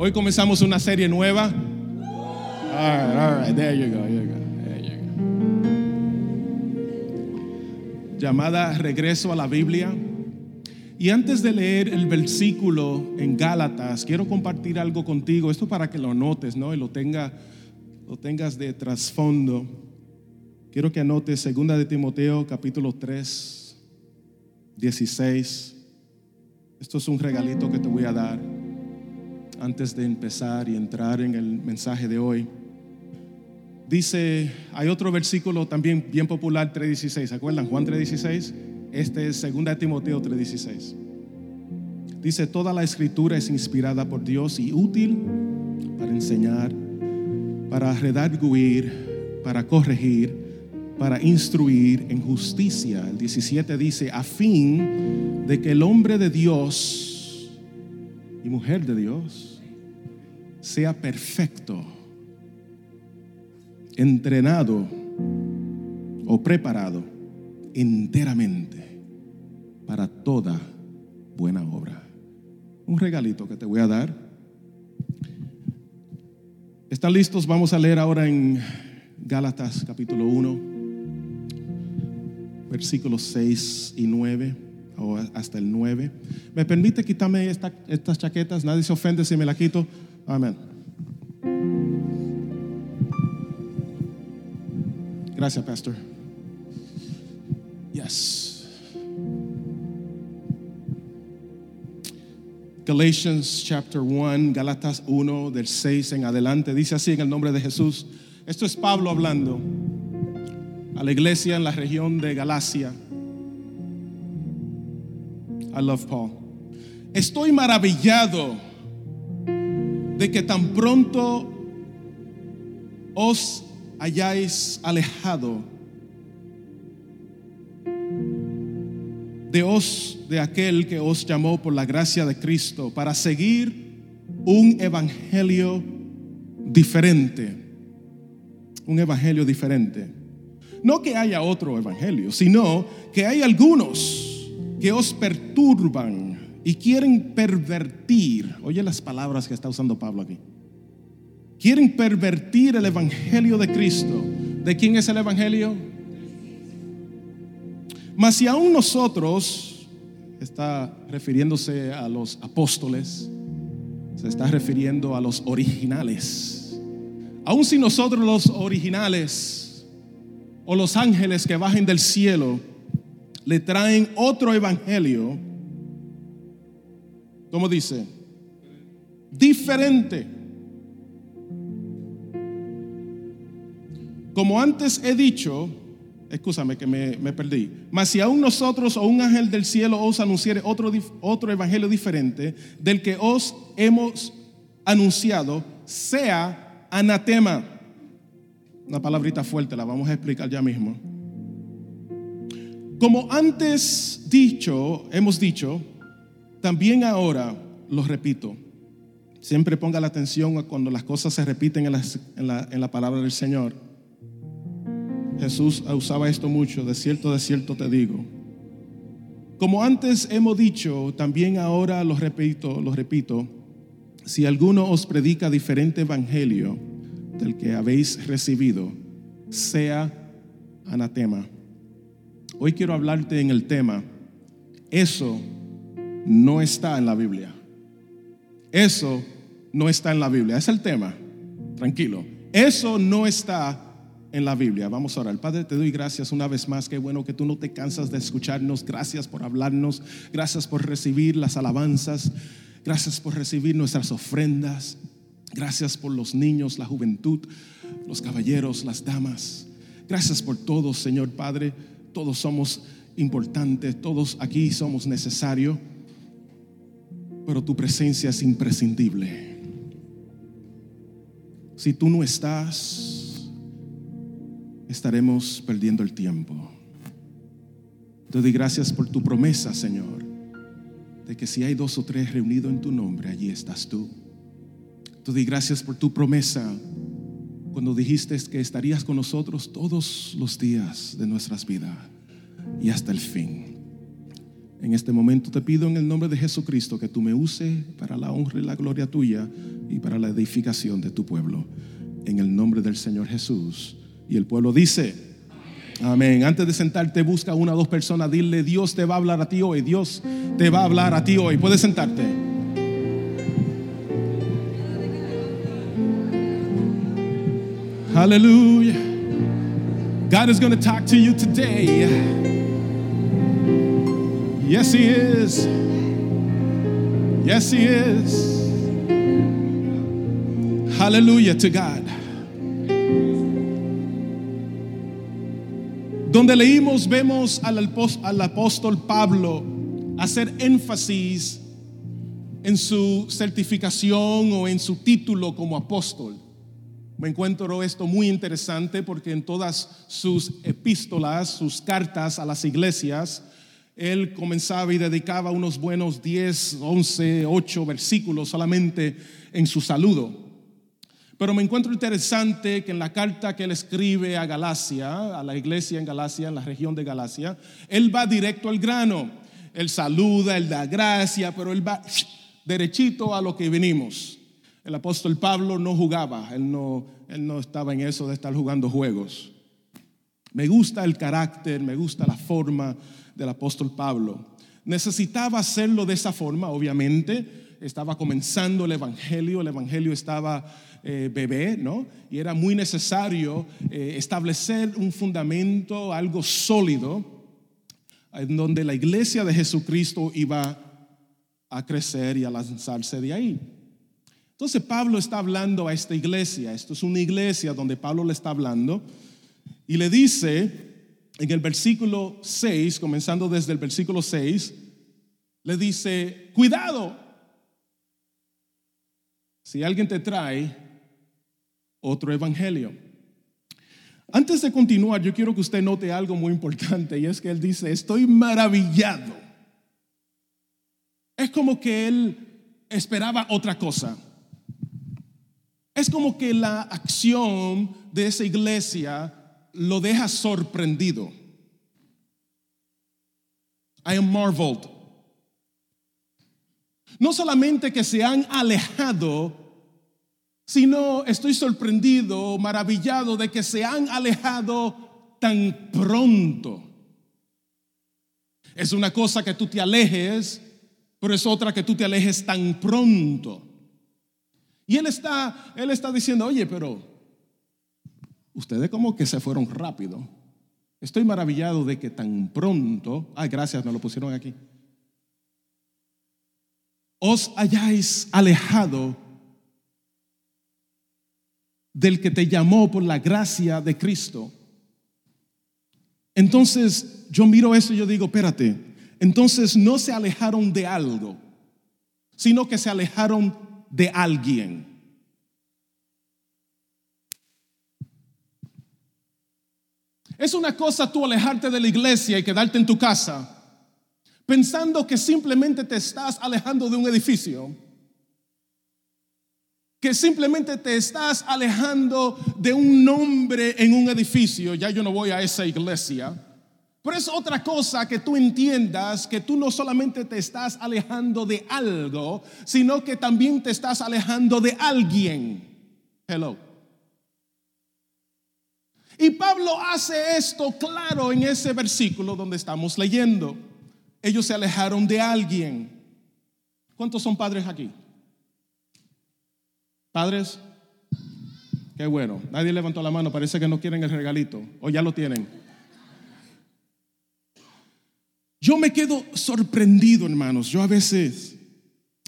Hoy comenzamos una serie nueva. All right, all right, there you go, there you go, there you go. Llamada Regreso a la Biblia. Y antes de leer el versículo en Gálatas, quiero compartir algo contigo. Esto para que lo notes, ¿no? Y lo, tenga, lo tengas de trasfondo. Quiero que anotes 2 de Timoteo capítulo 3, 16. Esto es un regalito que te voy a dar antes de empezar y entrar en el mensaje de hoy. Dice, hay otro versículo también bien popular, 3.16, ¿se acuerdan? Juan 3.16. Este es 2 de Timoteo 3.16. Dice, toda la escritura es inspirada por Dios y útil para enseñar, para redarguir, para corregir, para instruir en justicia. El 17 dice, a fin de que el hombre de Dios y mujer de Dios sea perfecto, entrenado o preparado enteramente para toda buena obra. Un regalito que te voy a dar. ¿Están listos? Vamos a leer ahora en Gálatas capítulo 1, versículos 6 y 9, o hasta el 9. ¿Me permite quitarme esta- estas chaquetas? Nadie se ofende si me la quito. Amén. Gracias, Pastor. Yes. Galatians chapter 1, Galatas 1, del 6 en adelante, dice así en el nombre de Jesús. Esto es Pablo hablando a la iglesia en la región de Galacia. I love Paul. Estoy maravillado de que tan pronto os hayáis alejado de os de aquel que os llamó por la gracia de Cristo para seguir un evangelio diferente. Un evangelio diferente. No que haya otro evangelio, sino que hay algunos que os perturban y quieren pervertir. Oye las palabras que está usando Pablo aquí. Quieren pervertir el evangelio de Cristo. ¿De quién es el evangelio? Mas si aún nosotros, está refiriéndose a los apóstoles, se está refiriendo a los originales. Aún si nosotros los originales o los ángeles que bajen del cielo le traen otro evangelio, ¿cómo dice? Diferente. Como antes he dicho, Escúchame que me, perdí. Mas si aún nosotros o un ángel del cielo os anunciare otro, otro evangelio diferente del que os hemos anunciado, sea anatema. Una palabrita fuerte, la vamos a explicar ya mismo. Como antes dicho, hemos dicho, también ahora lo repito. Siempre ponga la atención a cuando las cosas se repiten en, las- en la, en la palabra del Señor. Jesús usaba esto mucho, de cierto, de cierto te digo. Como antes hemos dicho, también ahora lo repito, lo repito, si alguno os predica diferente evangelio del que habéis recibido, sea anatema. Hoy quiero hablarte en el tema, eso no está en la Biblia. Eso no está en la Biblia, es el tema, tranquilo. Eso no está en la Biblia. Vamos a orar. Padre, te doy gracias una vez más. Qué bueno que tú no te cansas de escucharnos. Gracias por hablarnos. Gracias por recibir las alabanzas. Gracias por recibir nuestras ofrendas. Gracias por los niños, la juventud, los caballeros, las damas. Gracias por todos, Señor Padre. Todos somos importantes. Todos aquí somos necesarios. Pero tu presencia es imprescindible. Si tú no estás, estaremos perdiendo el tiempo. Te doy gracias por tu promesa, Señor, de que si hay dos o tres reunidos en tu nombre, allí estás tú. Te doy gracias por tu promesa cuando dijiste que estarías con nosotros todos los días de nuestras vidas y hasta el fin. En este momento te pido en el nombre de Jesucristo que tú me uses para la honra y la gloria tuya y para la edificación de tu pueblo. En el nombre del Señor Jesús. Y el pueblo dice, amén. Antes de sentarte, busca una o dos personas, dile, Dios te va a hablar a ti hoy, Dios te va a hablar a ti hoy. Puedes sentarte. Hallelujah. God is going to talk to you today. Yes, He is. Yes, He is. Hallelujah to God. Donde leímos, vemos al, al apóstol Pablo hacer énfasis en su certificación o en su título como apóstol. Me encuentro esto muy interesante porque en todas sus epístolas, sus cartas a las iglesias, él comenzaba y dedicaba unos buenos 10, 11, 8 versículos solamente en su saludo. Pero me encuentro interesante que en la carta que él escribe a Galacia, a la iglesia en Galacia, en la región de Galacia, él va directo al grano. Él saluda, él da gracia, pero él va derechito a lo que venimos. El apóstol Pablo no jugaba, él no, él no estaba en eso de estar jugando juegos. Me gusta el carácter, me gusta la forma del apóstol Pablo. Necesitaba hacerlo de esa forma, obviamente. Estaba comenzando el Evangelio, el Evangelio estaba eh, bebé, ¿no? Y era muy necesario eh, establecer un fundamento, algo sólido, en donde la iglesia de Jesucristo iba a crecer y a lanzarse de ahí. Entonces Pablo está hablando a esta iglesia, esto es una iglesia donde Pablo le está hablando, y le dice, en el versículo 6, comenzando desde el versículo 6, le dice, cuidado, si alguien te trae otro evangelio. Antes de continuar, yo quiero que usted note algo muy importante y es que él dice, estoy maravillado. Es como que él esperaba otra cosa. Es como que la acción de esa iglesia lo deja sorprendido. I am marveled. No solamente que se han alejado, sino estoy sorprendido, maravillado de que se han alejado tan pronto. Es una cosa que tú te alejes, pero es otra que tú te alejes tan pronto. Y él está, él está diciendo, oye, pero Ustedes como que se fueron rápido. Estoy maravillado de que tan pronto, ay, gracias, me lo pusieron aquí. Os hayáis alejado del que te llamó por la gracia de Cristo. Entonces yo miro eso y yo digo, espérate, entonces no se alejaron de algo, sino que se alejaron de alguien. Es una cosa tú alejarte de la iglesia y quedarte en tu casa pensando que simplemente te estás alejando de un edificio, que simplemente te estás alejando de un nombre en un edificio, ya yo no voy a esa iglesia. Pero es otra cosa que tú entiendas que tú no solamente te estás alejando de algo, sino que también te estás alejando de alguien. Hello. Y Pablo hace esto claro en ese versículo donde estamos leyendo. Ellos se alejaron de alguien. ¿Cuántos son padres aquí? ¿Padres? Qué bueno. Nadie levantó la mano. Parece que no quieren el regalito. O ya lo tienen. Yo me quedo sorprendido, hermanos. Yo a veces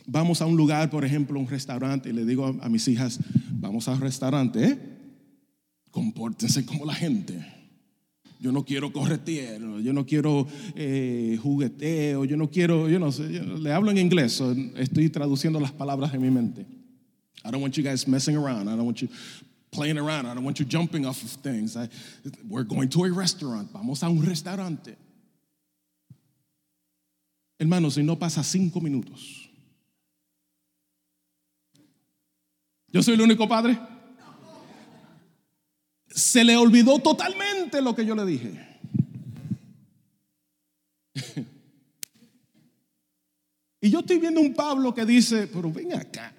vamos a un lugar, por ejemplo, un restaurante, y le digo a, a mis hijas, vamos al restaurante, ¿eh? Compórtense como la gente. Yo no quiero corretero, yo no quiero eh, jugueteo, yo no quiero, yo no sé, le hablo en inglés, estoy traduciendo las palabras en mi mente. I don't want you guys messing around, I don't want you playing around, I don't want you jumping off of things. we're going to a restaurant, vamos a un restaurante. Hermanos, si no pasa cinco minutos. Yo soy el único padre se le olvidó totalmente lo que yo le dije. Y yo estoy viendo un Pablo que dice, pero ven acá.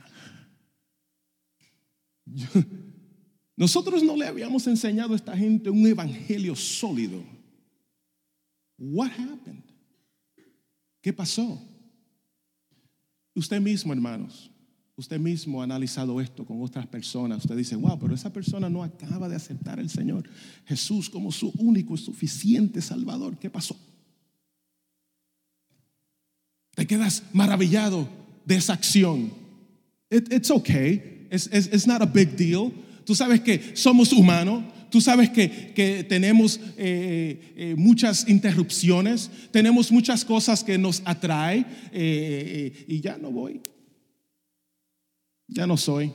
nosotros no le habíamos enseñado a esta gente un evangelio sólido. What happened? ¿Qué pasó? Usted mismo, hermanos, usted mismo ha analizado esto con otras personas. Usted dice, wow, pero esa persona no acaba de aceptar al Señor Jesús como su único y suficiente Salvador. ¿Qué pasó? Te quedas maravillado de esa acción. it's okay. It's, not a big deal. Tú sabes que somos humanos. Tú sabes que, que tenemos eh, eh, muchas interrupciones. Tenemos muchas cosas que nos atraen. Eh, y ya no voy. Ya no soy.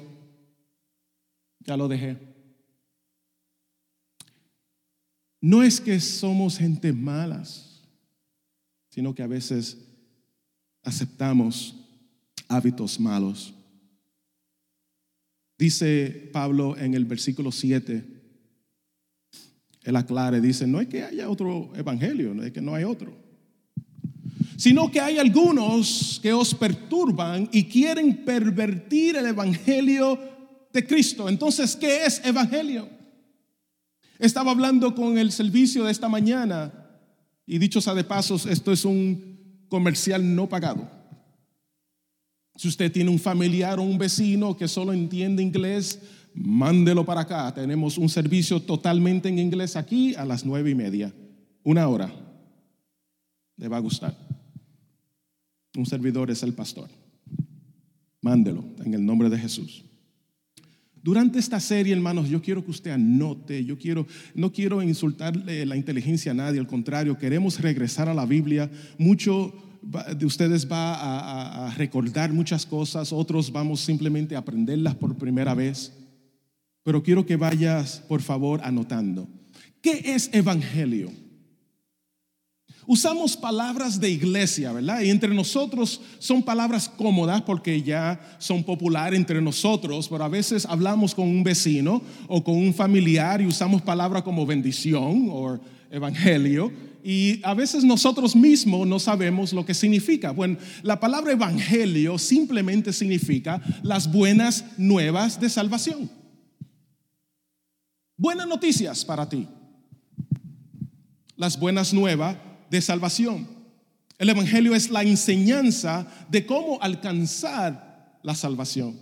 Ya lo dejé. No es que somos gente malas, sino que a veces aceptamos hábitos malos. Dice Pablo en el versículo 7, él aclara, dice, no es que haya otro evangelio, no es que no hay otro, sino que hay algunos que os perturban y quieren pervertir el evangelio de Cristo. Entonces, ¿qué es evangelio? Estaba hablando con el servicio de esta mañana y dicho sea de pasos, esto es un comercial no pagado. Si usted tiene un familiar o un vecino que solo entiende inglés, mándelo para acá. Tenemos un servicio totalmente en inglés aquí a las nueve y media. Una hora. Le va a gustar. Un servidor es el pastor. Mándelo en el nombre de Jesús. Durante esta serie, hermanos, yo quiero que usted anote, yo quiero, no quiero insultarle la inteligencia a nadie, al contrario, queremos regresar a la Biblia. Mucho de ustedes va a, a recordar muchas cosas, otros vamos simplemente a aprenderlas por primera vez. Pero quiero que vayas, por favor, anotando. ¿Qué es evangelio? Usamos palabras de iglesia, ¿verdad? Y entre nosotros son palabras cómodas porque ya son populares entre nosotros, pero a veces hablamos con un vecino o con un familiar y usamos palabras como bendición o evangelio. Y a veces nosotros mismos no sabemos lo que significa. Bueno, la palabra evangelio simplemente significa las buenas nuevas de salvación. Buenas noticias para ti. Las buenas nuevas de salvación. El Evangelio es la enseñanza de cómo alcanzar la salvación.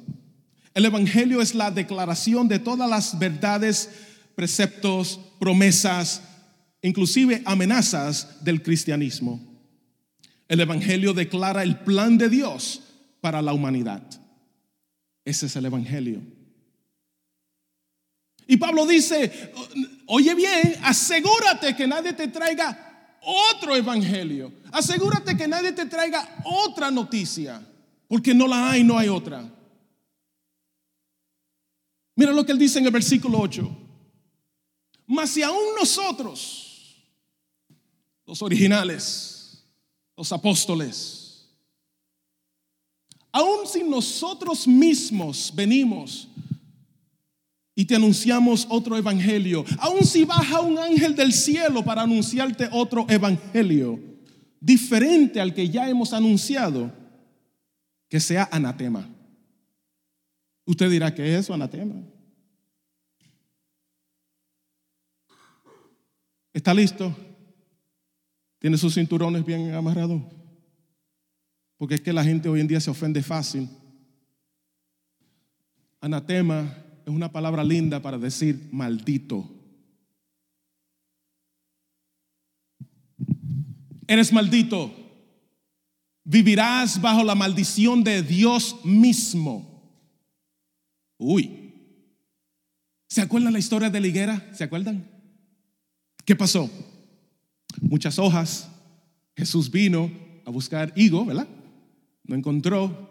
El Evangelio es la declaración de todas las verdades, preceptos, promesas, inclusive amenazas del cristianismo. El Evangelio declara el plan de Dios para la humanidad. Ese es el Evangelio. Y Pablo dice, oye bien, asegúrate que nadie te traiga otro evangelio. Asegúrate que nadie te traiga otra noticia, porque no la hay, no hay otra. Mira lo que él dice en el versículo 8. Mas si aún nosotros, los originales, los apóstoles, aún si nosotros mismos venimos y te anunciamos otro evangelio. Aun si baja un ángel del cielo para anunciarte otro evangelio, diferente al que ya hemos anunciado, que sea anatema. Usted dirá, ¿qué es eso, anatema? ¿Está listo? ¿Tiene sus cinturones bien amarrados? Porque es que la gente hoy en día se ofende fácil. Anatema es una palabra linda para decir maldito. Eres maldito. Vivirás bajo la maldición de Dios mismo. Uy. ¿Se acuerdan la historia de la higuera? ¿Se acuerdan? ¿Qué pasó? Muchas hojas. Jesús vino a buscar higo, ¿verdad? No encontró.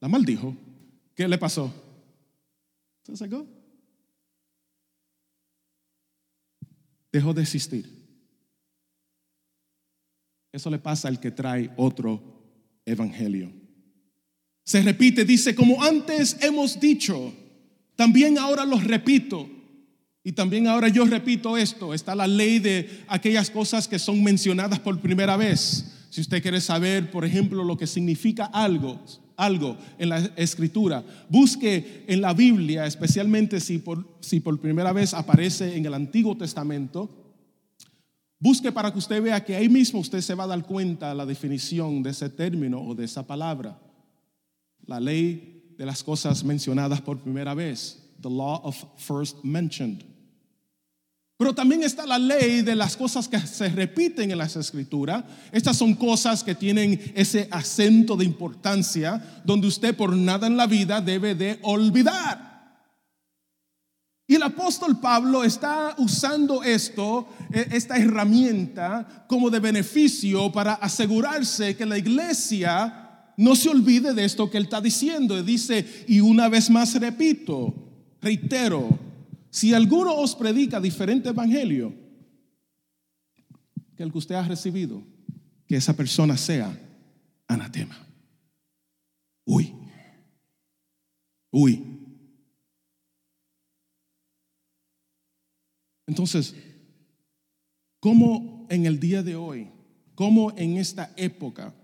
La maldijo. ¿Qué le pasó? Se sacó. Dejó de existir. Eso le pasa al que trae otro evangelio. Se repite, dice, como antes hemos dicho, también ahora lo repito. Y también ahora yo repito esto, está la ley de aquellas cosas que son mencionadas por primera vez. Si usted quiere saber, por ejemplo, lo que significa algo, algo en la escritura, busque en la Biblia, especialmente si por, si por primera vez aparece en el Antiguo Testamento, busque para que usted vea que ahí mismo usted se va a dar cuenta la definición de ese término o de esa palabra. La ley de las cosas mencionadas por primera vez, the law of first mentioned. Pero también está la ley de las cosas que se repiten en las escrituras. Estas son cosas que tienen ese acento de importancia donde usted por nada en la vida debe de olvidar. Y el apóstol Pablo está usando esto, e, esta herramienta, como de beneficio para asegurarse que la iglesia no se olvide de esto que él está diciendo. Dice, y una vez más repito, reitero, si alguno os predica diferente evangelio que el que usted ha recibido, que esa persona sea anatema. Uy, uy. Entonces, ¿cómo en el día de hoy, cómo en esta época,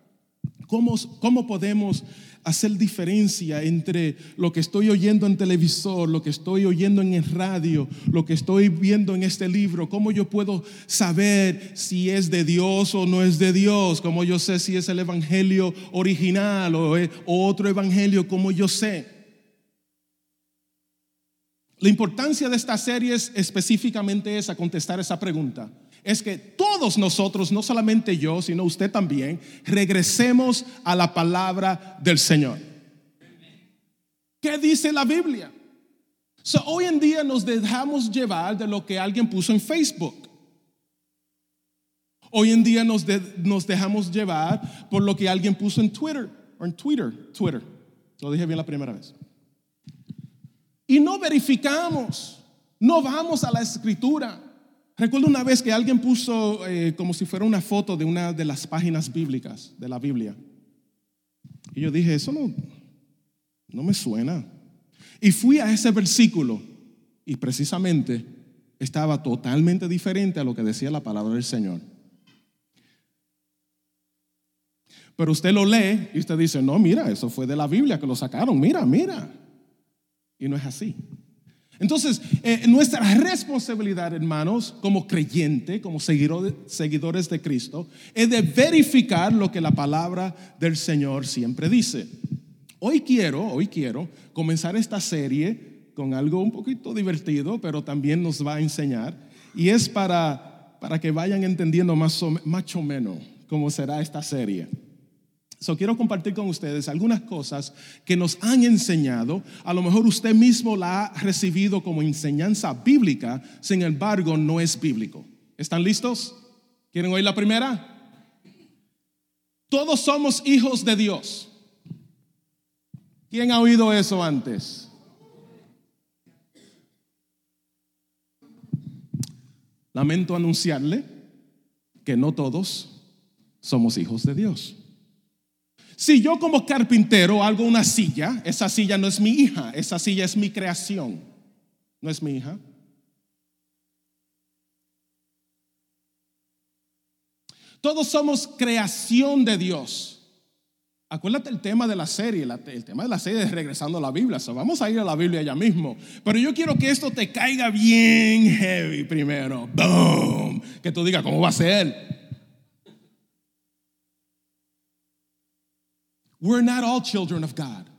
cómo, cómo podemos hacer diferencia entre lo que estoy oyendo en televisor, lo que estoy oyendo en el radio, lo que estoy viendo en este libro, cómo yo puedo saber si es de Dios o no es de Dios, cómo yo sé si es el evangelio original o, otro evangelio, cómo yo sé. La importancia de esta serie es específicamente esa, contestar esa pregunta es que todos nosotros, no solamente yo, sino usted también, regresemos a la palabra del Señor. ¿Qué dice la Biblia? hoy en día nos dejamos llevar de lo que alguien puso en Facebook. Hoy en día nos, nos dejamos llevar por lo que alguien puso en Twitter, o en Twitter, Twitter. Lo dije bien la primera vez. Y no verificamos, no vamos a la escritura. Recuerdo una vez que alguien puso eh, como si fuera una foto de una de las páginas bíblicas de la Biblia. Y yo dije, eso no, no me suena. Y fui a ese versículo y precisamente estaba totalmente diferente a lo que decía la palabra del Señor. Pero usted lo lee y usted dice, no, mira, eso fue de la Biblia que lo sacaron, mira, mira. Y no es así. Entonces, eh, nuestra responsabilidad, hermanos, como creyente, como seguidores de Cristo, es de verificar lo que la palabra del Señor siempre dice. Hoy quiero, hoy quiero comenzar esta serie con algo un poquito divertido, pero también nos va a enseñar, y es para, para que vayan entendiendo más o, más o menos cómo será esta serie. So, quiero compartir con ustedes algunas cosas que nos han enseñado. A lo mejor usted mismo la ha recibido como enseñanza bíblica, sin embargo, no es bíblico. ¿Están listos? ¿Quieren oír la primera? Todos somos hijos de Dios. ¿Quién ha oído eso antes? Lamento anunciarle que no todos somos hijos de Dios. Si yo como carpintero hago una silla, esa silla no es mi hija, esa silla es mi creación, no es mi hija. Todos somos creación de Dios. Acuérdate el tema de la serie, el tema de la serie es regresando a la Biblia. vamos a ir a la Biblia ya mismo. Pero yo quiero que esto te caiga bien heavy primero. Boom. Que tú digas, ¿cómo va a ser? We're not all children of God.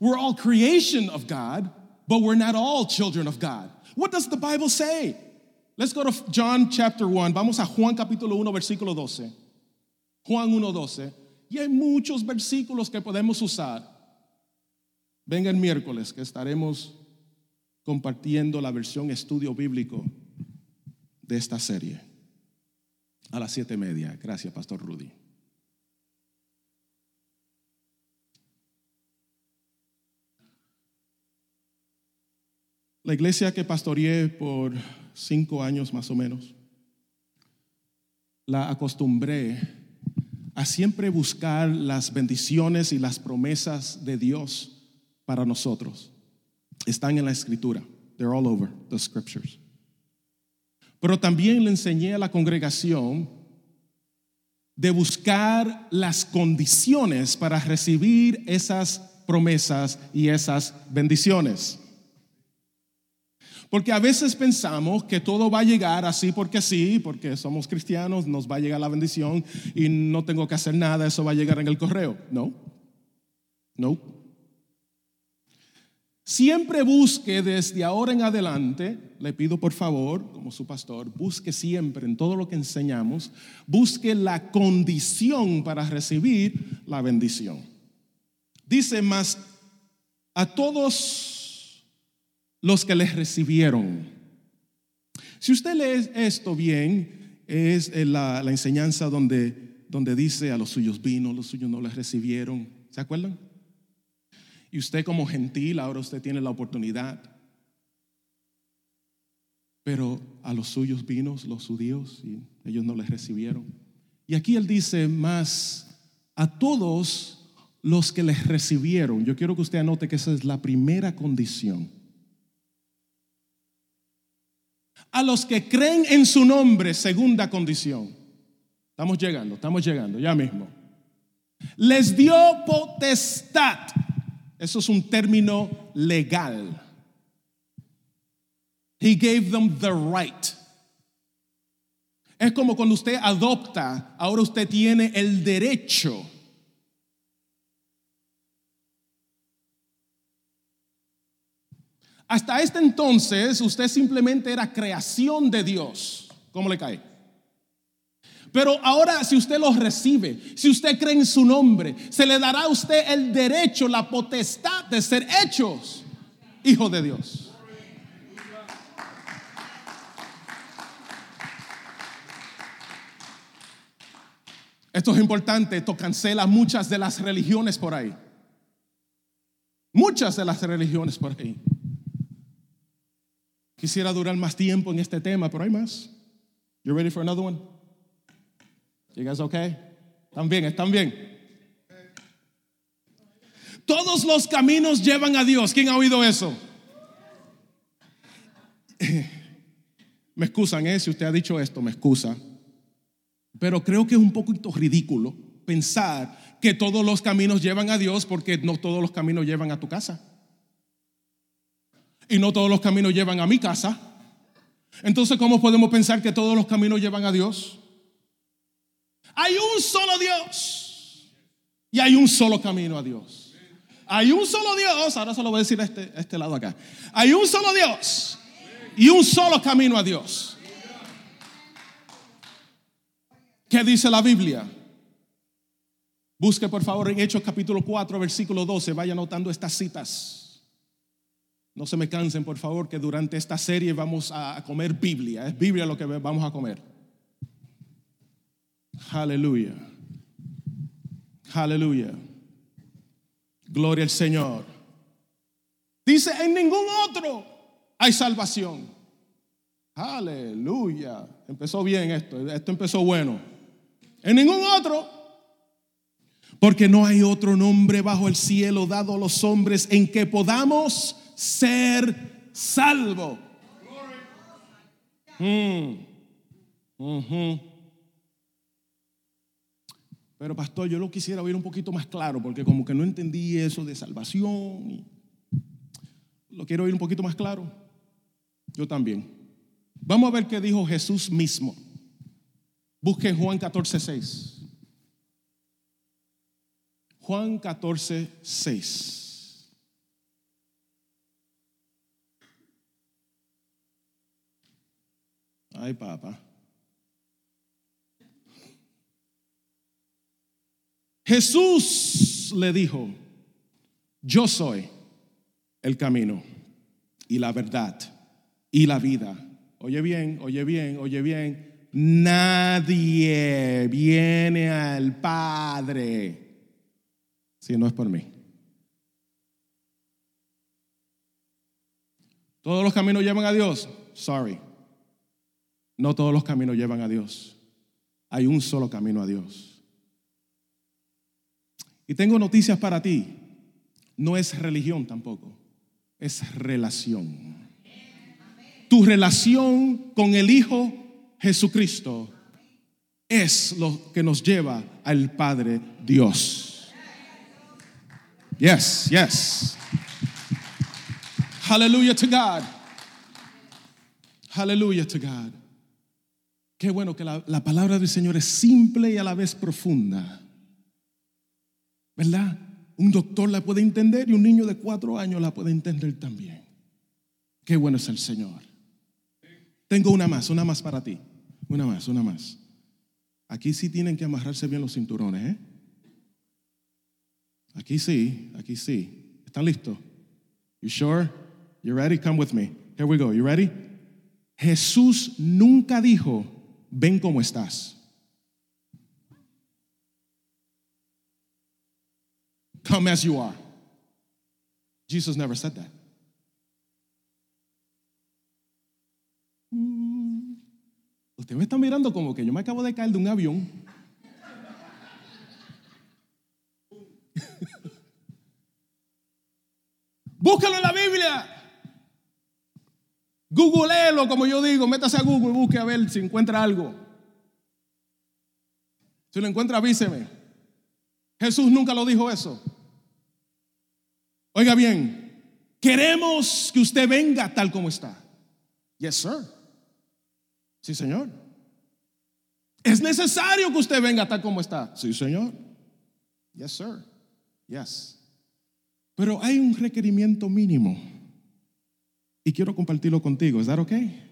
We're all creation of God, but we're not all children of God. What does the Bible say? Let's go to John chapter 1. Vamos a Juan capítulo 1, versículo 12. Juan 1, 12. Y hay muchos versículos que podemos usar. Venga el miércoles que estaremos compartiendo la versión estudio bíblico de esta serie. A las siete y media. Gracias, Pastor Rudy. La iglesia que pastoreé por cinco años más o menos, la acostumbré a siempre buscar las bendiciones y las promesas de Dios para nosotros. Están en la escritura. They're all over the scriptures. Pero también le enseñé a la congregación de buscar las condiciones para recibir esas promesas y esas bendiciones. Porque a veces pensamos que todo va a llegar así porque sí, porque somos cristianos, nos va a llegar la bendición y no tengo que hacer nada, eso va a llegar en el correo. No, no. Siempre busque desde ahora en adelante, le pido por favor, como su pastor, busque siempre en todo lo que enseñamos, busque la condición para recibir la bendición. Dice más, a todos los que les recibieron. Si usted lee esto bien, es la, la enseñanza donde, donde dice a los suyos vino, los suyos no les recibieron. ¿Se acuerdan? Y usted como gentil, ahora usted tiene la oportunidad. Pero a los suyos vino, los judíos, y ellos no les recibieron. Y aquí él dice más, a todos los que les recibieron, yo quiero que usted anote que esa es la primera condición. A los que creen en su nombre, segunda condición. Estamos llegando, estamos llegando, ya mismo. Les dio potestad eso es un término legal. He gave them the right. Es como cuando usted adopta, ahora usted tiene el derecho. Hasta este entonces usted simplemente era creación de Dios. ¿Cómo le cae? Pero ahora si usted los recibe, si usted cree en su nombre, se le dará a usted el derecho, la potestad de ser hechos hijo de Dios. Esto es importante, esto cancela muchas de las religiones por ahí. Muchas de las religiones por ahí. Quisiera durar más tiempo en este tema, pero hay más. You ready for another one? You guys okay? ¿Están bien? ¿Están bien? Todos los caminos llevan a Dios. ¿Quién ha oído eso? Me excusan, ¿eh? Si usted ha dicho esto, me excusa. Pero creo que es un poco ridículo pensar que todos los caminos llevan a Dios porque no todos los caminos llevan a tu casa. Y no todos los caminos llevan a mi casa. Entonces, ¿cómo podemos pensar que todos los caminos llevan a Dios? Hay un solo Dios y hay un solo camino a Dios. Hay un solo Dios, ahora se lo voy a decir a este, este lado acá. Hay un solo Dios y un solo camino a Dios. ¿Qué dice la Biblia? Busque por favor en Hechos capítulo 4, versículo 12, vaya anotando estas citas. No se me cansen, por favor, que durante esta serie vamos a comer Biblia. Es Biblia lo que vamos a comer. Aleluya. Aleluya. Gloria al Señor. Dice, en ningún otro hay salvación. Aleluya. Empezó bien esto. Esto empezó bueno. En ningún otro. Porque no hay otro nombre bajo el cielo dado a los hombres en que podamos ser salvos. Mm. Pero pastor, yo lo quisiera oír un poquito más claro, porque como que no entendí eso de salvación. Lo quiero oír un poquito más claro. Yo también. Vamos a ver qué dijo Jesús mismo. Busquen Juan 14, 6. Juan 14, 6. Ay, papá. Jesús le dijo, yo soy el camino y la verdad y la vida. Oye bien, oye bien, oye bien. Nadie viene al Padre si no es por mí. Todos los caminos llevan a Dios. Sorry. No todos los caminos llevan a Dios. Hay un solo camino a Dios. Y tengo noticias para ti. No es religión tampoco, es relación. Tu relación con el Hijo Jesucristo es lo que nos lleva al Padre Dios. Yes, yes. Hallelujah to God. Hallelujah to God. Qué bueno que la, la palabra del Señor es simple y a la vez profunda. ¿Verdad? Un doctor la puede entender y un niño de cuatro años la puede entender también. Qué bueno es el Señor. Tengo una más, una más para ti. Una más, una más. Aquí sí tienen que amarrarse bien los cinturones, ¿eh? Aquí sí, aquí sí. ¿Están listos? You sure? You ready? Come with me. Here we go. You ready? Jesús nunca dijo, ven como estás. Come as you are. Jesus never said that. Mm. Usted me está mirando como que yo me acabo de caer de un avión. Búscalo en la Biblia. Googleelo, como yo digo, métase a Google y busque a ver si encuentra algo. Si lo encuentra, avíseme. Jesús nunca lo dijo eso. Oiga bien, queremos que usted venga tal como está. Yes, sir. Sí, señor. Es necesario que usted venga tal como está. Sí, señor. Yes, sir. Yes. Pero hay un requerimiento mínimo. Y quiero compartirlo contigo. ¿Es that okay?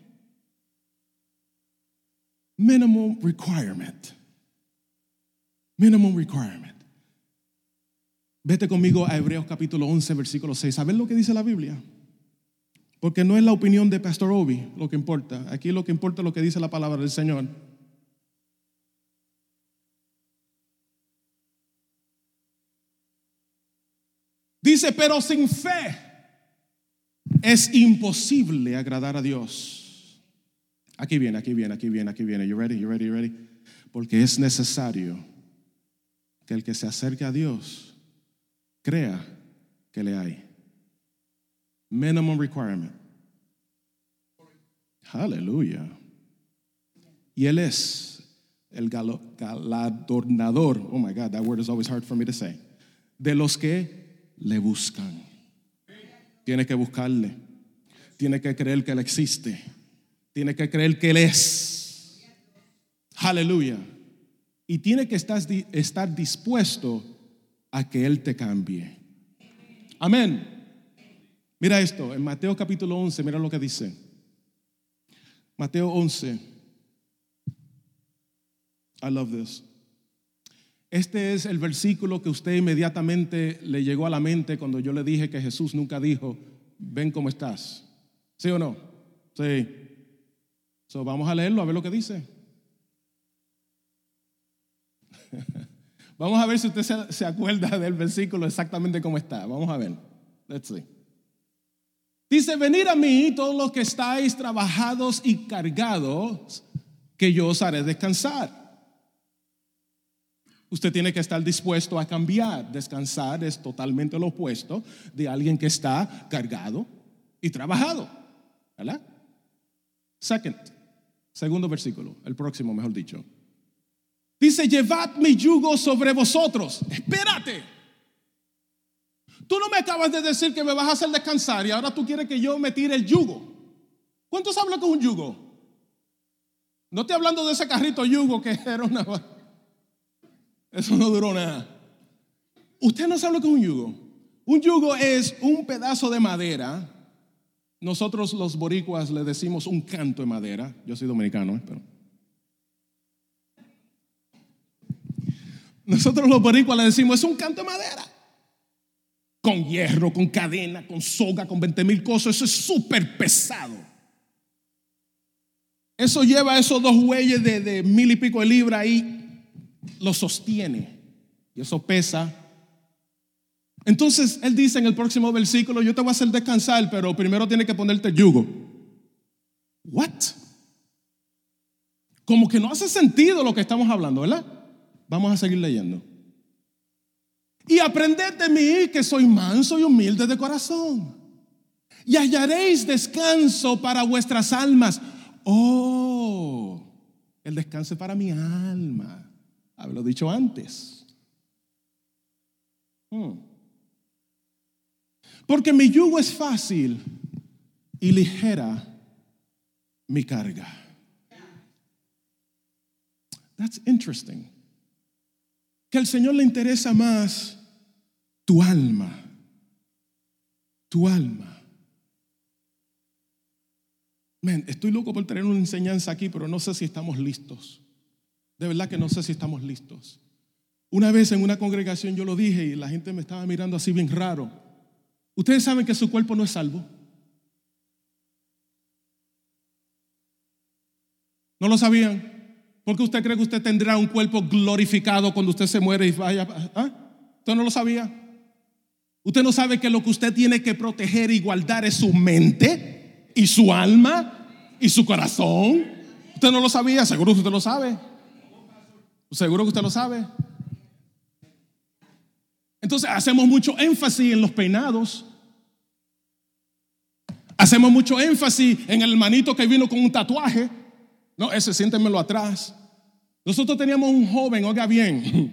Minimum requirement. Minimum requirement. Vete conmigo a Hebreos capítulo 11, versículo 6. ¿Sabes lo que dice la Biblia? Porque no es la opinión de Pastor Obi lo que importa. Aquí lo que importa es lo que dice la palabra del Señor. Dice, pero sin fe es imposible agradar a Dios. Aquí viene, aquí viene, aquí viene, aquí viene. You ready? You ready? You ready? Porque es necesario que el que se acerque a Dios crea que le hay. Minimum requirement. Aleluya. Y Él es el galardonador. Oh my God, that word is always hard for me to say. De los que le buscan. Tiene que buscarle. Tiene que creer que Él existe. Tiene que creer que Él es. Aleluya. Y tiene que estar, estar dispuesto a que Él te cambie. Amén. Mira esto, en Mateo capítulo 11, mira lo que dice. Mateo 11. I love this. Este es el versículo que usted inmediatamente le llegó a la mente cuando yo le dije que Jesús nunca dijo, ven cómo estás. ¿Sí o no? Sí. So, vamos a leerlo, a ver lo que dice. vamos a ver si usted se, acuerda del versículo exactamente cómo está. Vamos a ver. Let's see. Dice, venid a mí todos los que estáis trabajados y cargados, que yo os haré descansar. Usted tiene que estar dispuesto a cambiar. Descansar es totalmente lo opuesto de alguien que está cargado y trabajado. ¿Verdad? Second, segundo versículo, el próximo, mejor dicho. Dice, llevad mi yugo sobre vosotros. Espérate. Tú no me acabas de decir que me vas a hacer descansar y ahora tú quieres que yo me tire el yugo. ¿Cuántos hablan con un yugo? No estoy hablando de ese carrito yugo que era una eso no duró nada. Usted no sabe lo que es un yugo. Un yugo es un pedazo de madera. Nosotros los boricuas le decimos un canto de madera. Yo soy dominicano, ¿eh? pero. Nosotros los boricuas le decimos es un canto de madera. Con hierro, con cadena, con soga, con 20 mil cosas. Eso es súper pesado. Eso lleva esos dos huellas de, de mil y pico de libra ahí lo sostiene. Y eso pesa. Entonces él dice en el próximo versículo, yo te voy a hacer descansar, pero primero tiene que ponerte yugo. What? Como que no hace sentido lo que estamos hablando, ¿verdad? Vamos a seguir leyendo. Y aprended de mí que soy manso y humilde de corazón. Y hallaréis descanso para vuestras almas. Oh, El descanso es para mi alma. Hablo dicho antes. Hmm. Porque mi yugo es fácil y ligera mi carga. That's interesting. Que al Señor le interesa más tu alma. Tu alma. Estoy loco por tener una enseñanza aquí, pero no sé si estamos listos. De verdad que no sé si estamos listos. Una vez en una congregación yo lo dije y la gente me estaba mirando así bien raro. Ustedes saben que su cuerpo no es salvo. ¿No lo sabían? ¿Por qué usted cree que usted tendrá un cuerpo glorificado cuando usted se muere y vaya? ¿Ah? ¿Usted no lo sabía? Usted no sabe que lo que usted tiene que proteger y guardar es su mente y su alma y su corazón. ¿Usted no lo sabía? Seguro que usted lo sabe. Seguro que usted lo sabe. Entonces hacemos mucho énfasis en los peinados. Hacemos mucho énfasis en el manito que vino con un tatuaje. No, ese siéntemelo atrás. Nosotros teníamos un joven, oiga bien,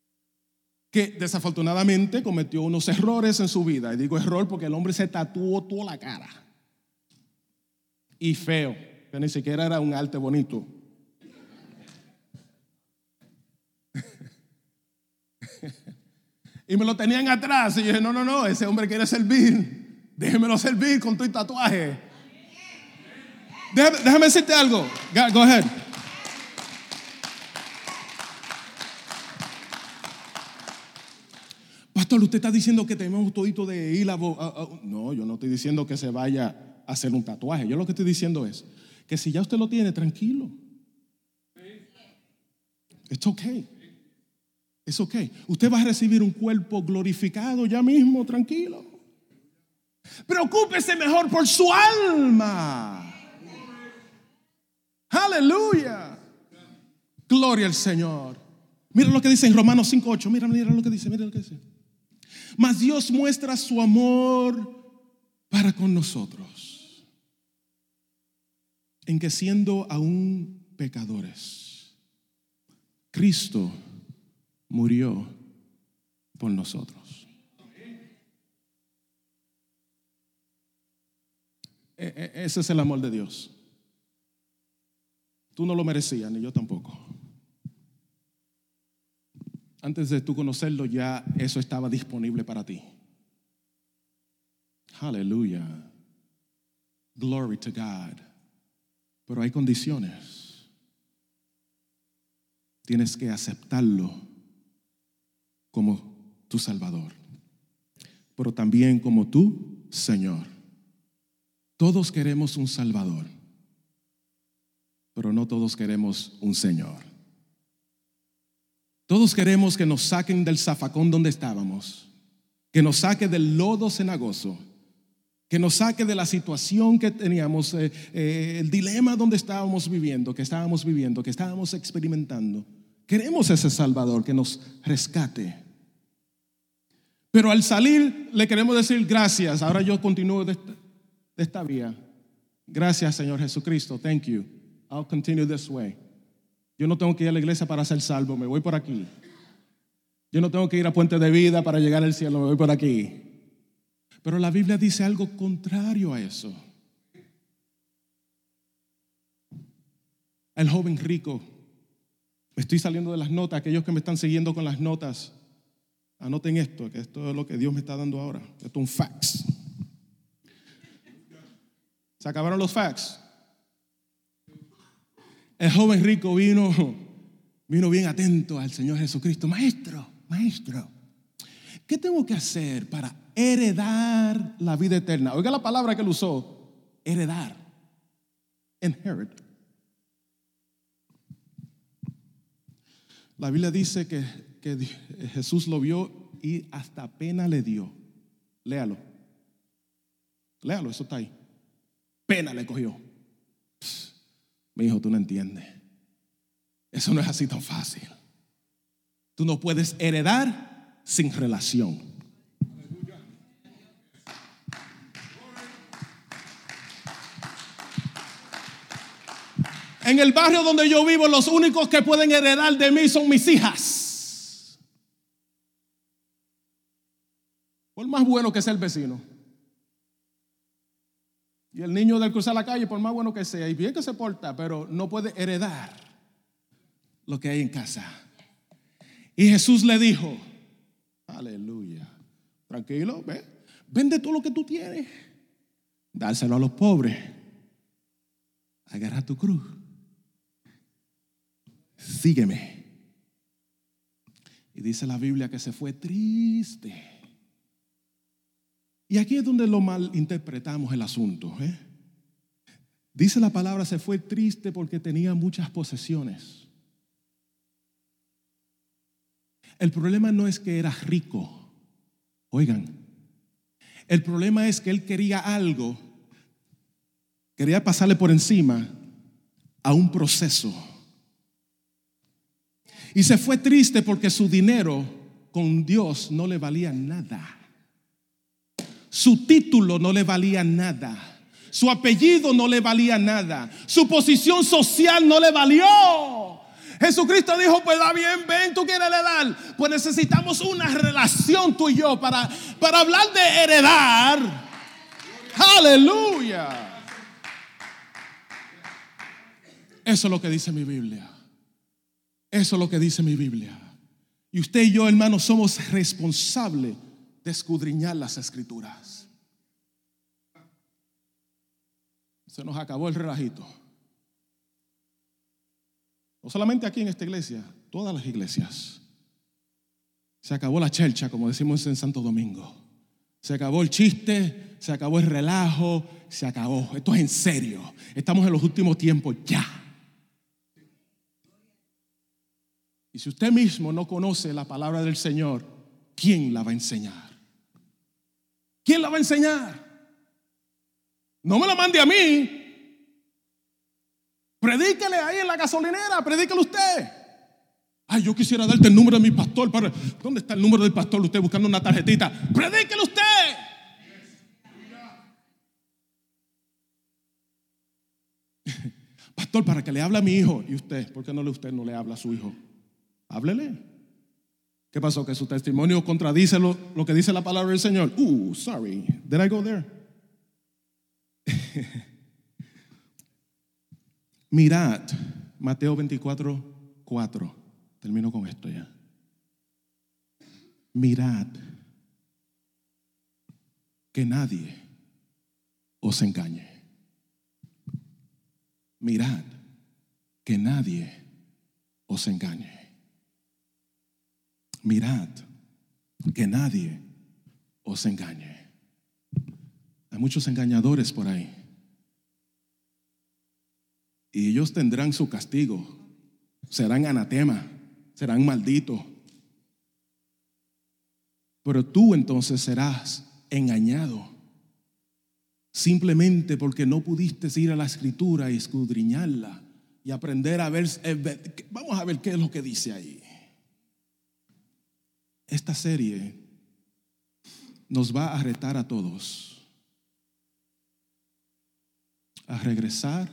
que desafortunadamente cometió unos errores en su vida. Y digo error porque el hombre se tatuó toda la cara. Y feo, que ni siquiera era un arte bonito. Y me lo tenían atrás. Y yo dije, no, no, no, ese hombre quiere servir. Déjemelo servir con tu tatuaje. Déjame, decirte algo. Go, ahead. Pastor, usted está diciendo que tenemos todito de ir a, No, yo no estoy diciendo que se vaya a hacer un tatuaje. Yo lo que estoy diciendo es que si ya usted lo tiene, tranquilo. It's okay. Es ok. Usted va a recibir un cuerpo glorificado ya mismo, tranquilo. Preocúpese mejor por su alma. Aleluya. Gloria al Señor. Mira lo que dice en Romanos 5.8. Mira, mira lo que dice, mira lo que dice. Mas Dios muestra su amor para con nosotros. En que siendo aún pecadores, Cristo murió por nosotros. E, e, ese es el amor de Dios. Tú no lo merecías, ni yo tampoco. Antes de tú conocerlo, ya eso estaba disponible para ti. Aleluya. Glory to God. Pero hay condiciones. Tienes que aceptarlo como tu Salvador, pero también como tu Señor. Todos queremos un Salvador, pero no todos queremos un Señor. Todos queremos que nos saquen del zafacón donde estábamos, que nos saque del lodo cenagoso, que nos saque de la situación que teníamos, eh, eh, el dilema donde estábamos viviendo, que estábamos viviendo, que estábamos experimentando. Queremos ese Salvador que nos rescate. Pero al salir le queremos decir gracias. Ahora yo continúo de esta, vía. Gracias, Señor Jesucristo. Thank you. I'll continue this way. Yo no tengo que ir a la iglesia para ser salvo, me voy por aquí. Yo no tengo que ir a Puente de Vida para llegar al cielo, me voy por aquí. Pero la Biblia dice algo contrario a eso. El joven rico, me estoy saliendo de las notas, aquellos que me están siguiendo con las notas, Anoten esto, que esto es lo que Dios me está dando ahora. Esto es un fax. Se acabaron los fax. El joven rico vino, vino bien atento al Señor Jesucristo. Maestro, maestro, ¿qué tengo que hacer para heredar la vida eterna? Oiga la palabra que él usó, heredar. Inherit. La Biblia dice que que Jesús lo vio y hasta pena le dio. Léalo. Léalo, eso está ahí. Pena le cogió. mi hijo, tú no entiendes. Eso no es así tan fácil. Tú no puedes heredar sin relación. En el barrio donde yo vivo, los únicos que pueden heredar de mí son mis hijas. Por más bueno que sea el vecino. Y el niño del cruzar la calle, por más bueno que sea, y bien que se porta, pero no puede heredar lo que hay en casa. Y Jesús le dijo, aleluya, tranquilo, ve, vende todo lo que tú tienes, dárselo a los pobres, agarra tu cruz, sígueme. Y dice la Biblia que se fue triste. Y aquí es donde lo malinterpretamos el asunto. ¿eh? Dice la palabra, se fue triste porque tenía muchas posesiones. El problema no es que era rico. Oigan, el problema es que él quería algo, quería pasarle por encima a un proceso. Y se fue triste porque su dinero con Dios no le valía nada. Su título no le valía nada. Su apellido no le valía nada. Su posición social no le valió. Jesucristo dijo, pues da bien, ven, tú quieres heredar. Pues necesitamos una relación tú y yo para, para hablar de heredar. Aleluya. Eso es lo que dice mi Biblia. Eso es lo que dice mi Biblia. Y usted y yo, hermanos, somos responsables de escudriñar las escrituras. Se nos acabó el relajito. No solamente aquí en esta iglesia, todas las iglesias. Se acabó la chelcha, como decimos en Santo Domingo. Se acabó el chiste, se acabó el relajo, se acabó. Esto es en serio. Estamos en los últimos tiempos ya. Y si usted mismo no conoce la palabra del Señor, ¿quién la va a enseñar? ¿Quién la va a enseñar? No me la mande a mí, Predíquele ahí en la gasolinera, predíquele usted. Ay, yo quisiera darte el número de mi pastor. Para... ¿Dónde está el número del pastor? Usted buscando una tarjetita. Predíquele usted. Pastor, para que le hable a mi hijo. ¿Y usted? ¿Por qué no le, usted no le habla a su hijo? Háblele. ¿Qué pasó? Que su testimonio contradice lo, lo que dice la palabra del Señor. Uh, sorry. Did I go there? Mirad, Mateo 24, 4. Termino con esto ya. Mirad que nadie os engañe. Mirad que nadie os engañe. Mirad que nadie os engañe. Hay muchos engañadores por ahí. Y ellos tendrán su castigo. Serán anatema, serán malditos. Pero tú entonces serás engañado. Simplemente porque no pudiste ir a la escritura y escudriñarla y aprender a ver, eh, vamos a ver qué es lo que dice ahí. Esta serie nos va a retar a todos a regresar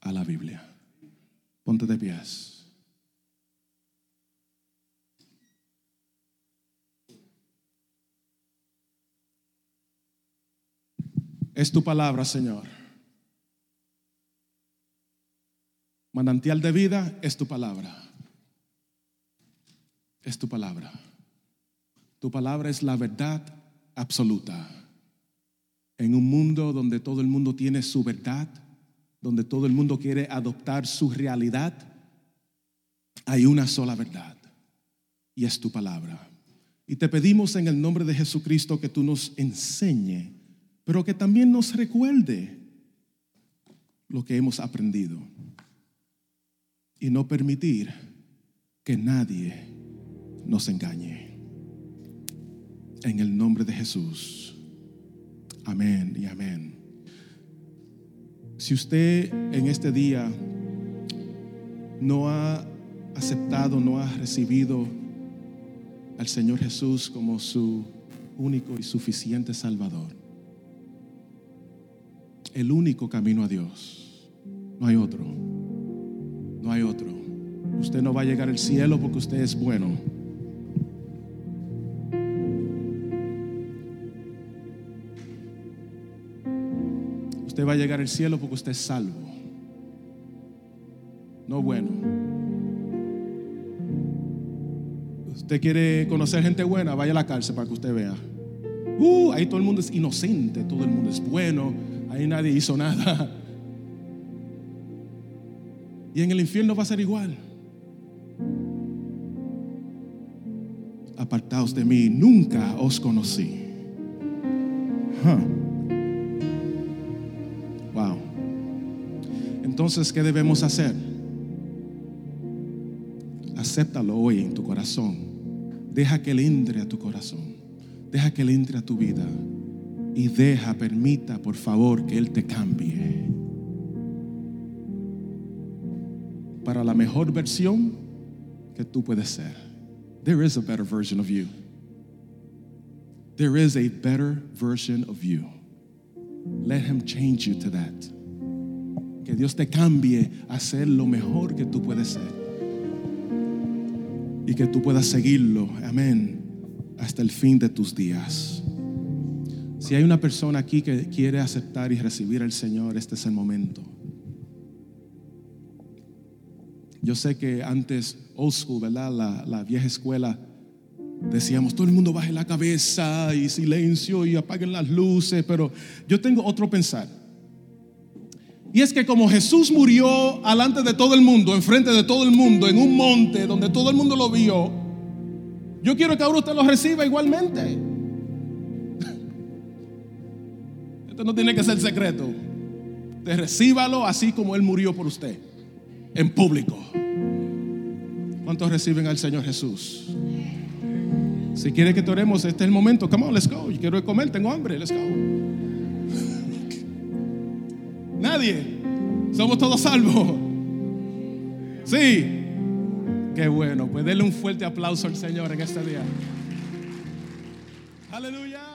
a la Biblia. Ponte de pies. Es tu palabra, Señor. Manantial de vida es tu palabra. Es tu palabra. Tu palabra es la verdad absoluta. En un mundo donde todo el mundo tiene su verdad, donde todo el mundo quiere adoptar su realidad, hay una sola verdad y es tu palabra. Y te pedimos en el nombre de Jesucristo que tú nos enseñe, pero que también nos recuerde lo que hemos aprendido y no permitir que nadie nos engañe. En el nombre de Jesús. Amén y amén. Si usted en este día no ha aceptado, no ha recibido al Señor Jesús como su único y suficiente Salvador, el único camino a Dios, No hay otro. No hay otro. Usted no va a llegar al cielo porque usted es bueno. Usted va a llegar al cielo porque usted es salvo. No bueno. Usted quiere conocer gente buena, vaya a la cárcel para que usted vea. Uh, ahí todo el mundo es inocente, todo el mundo es bueno, ahí nadie hizo nada. Y en el infierno va a ser igual. Apartaos de mí, nunca os conocí. Entonces, ¿qué debemos hacer? Acéptalo hoy en tu corazón. Deja que Él entre a tu corazón. Deja que Él entre a tu vida. Y deja, permita, por favor, que Él te cambie. Para la mejor versión que tú puedes ser. There is a better version of you. There is a better version of you. Let Him change you to that. Que Dios te cambie a ser lo mejor que tú puedes ser. Y que tú puedas seguirlo, amén, hasta el fin de tus días. Si hay una persona aquí que quiere aceptar y recibir al Señor, este es el momento. Yo sé que antes, old school, ¿verdad? La, la vieja escuela, decíamos, todo el mundo baje la cabeza y silencio y apaguen las luces, pero yo tengo otro pensar. Y es que como Jesús murió alante de todo el mundo, enfrente de todo el mundo, en un monte donde todo el mundo lo vio, yo quiero que ahora usted lo reciba igualmente. Esto no tiene que ser secreto. Te recíbalo así como Él murió por usted, en público. ¿Cuántos reciben al Señor Jesús? Si quiere que te oremos, este es el momento. Come on, let's go. Quiero comer, tengo hambre, let's go. Nadie. Somos todos salvos. Sí. Qué bueno. Pues denle un fuerte aplauso al Señor en este día. Aleluya.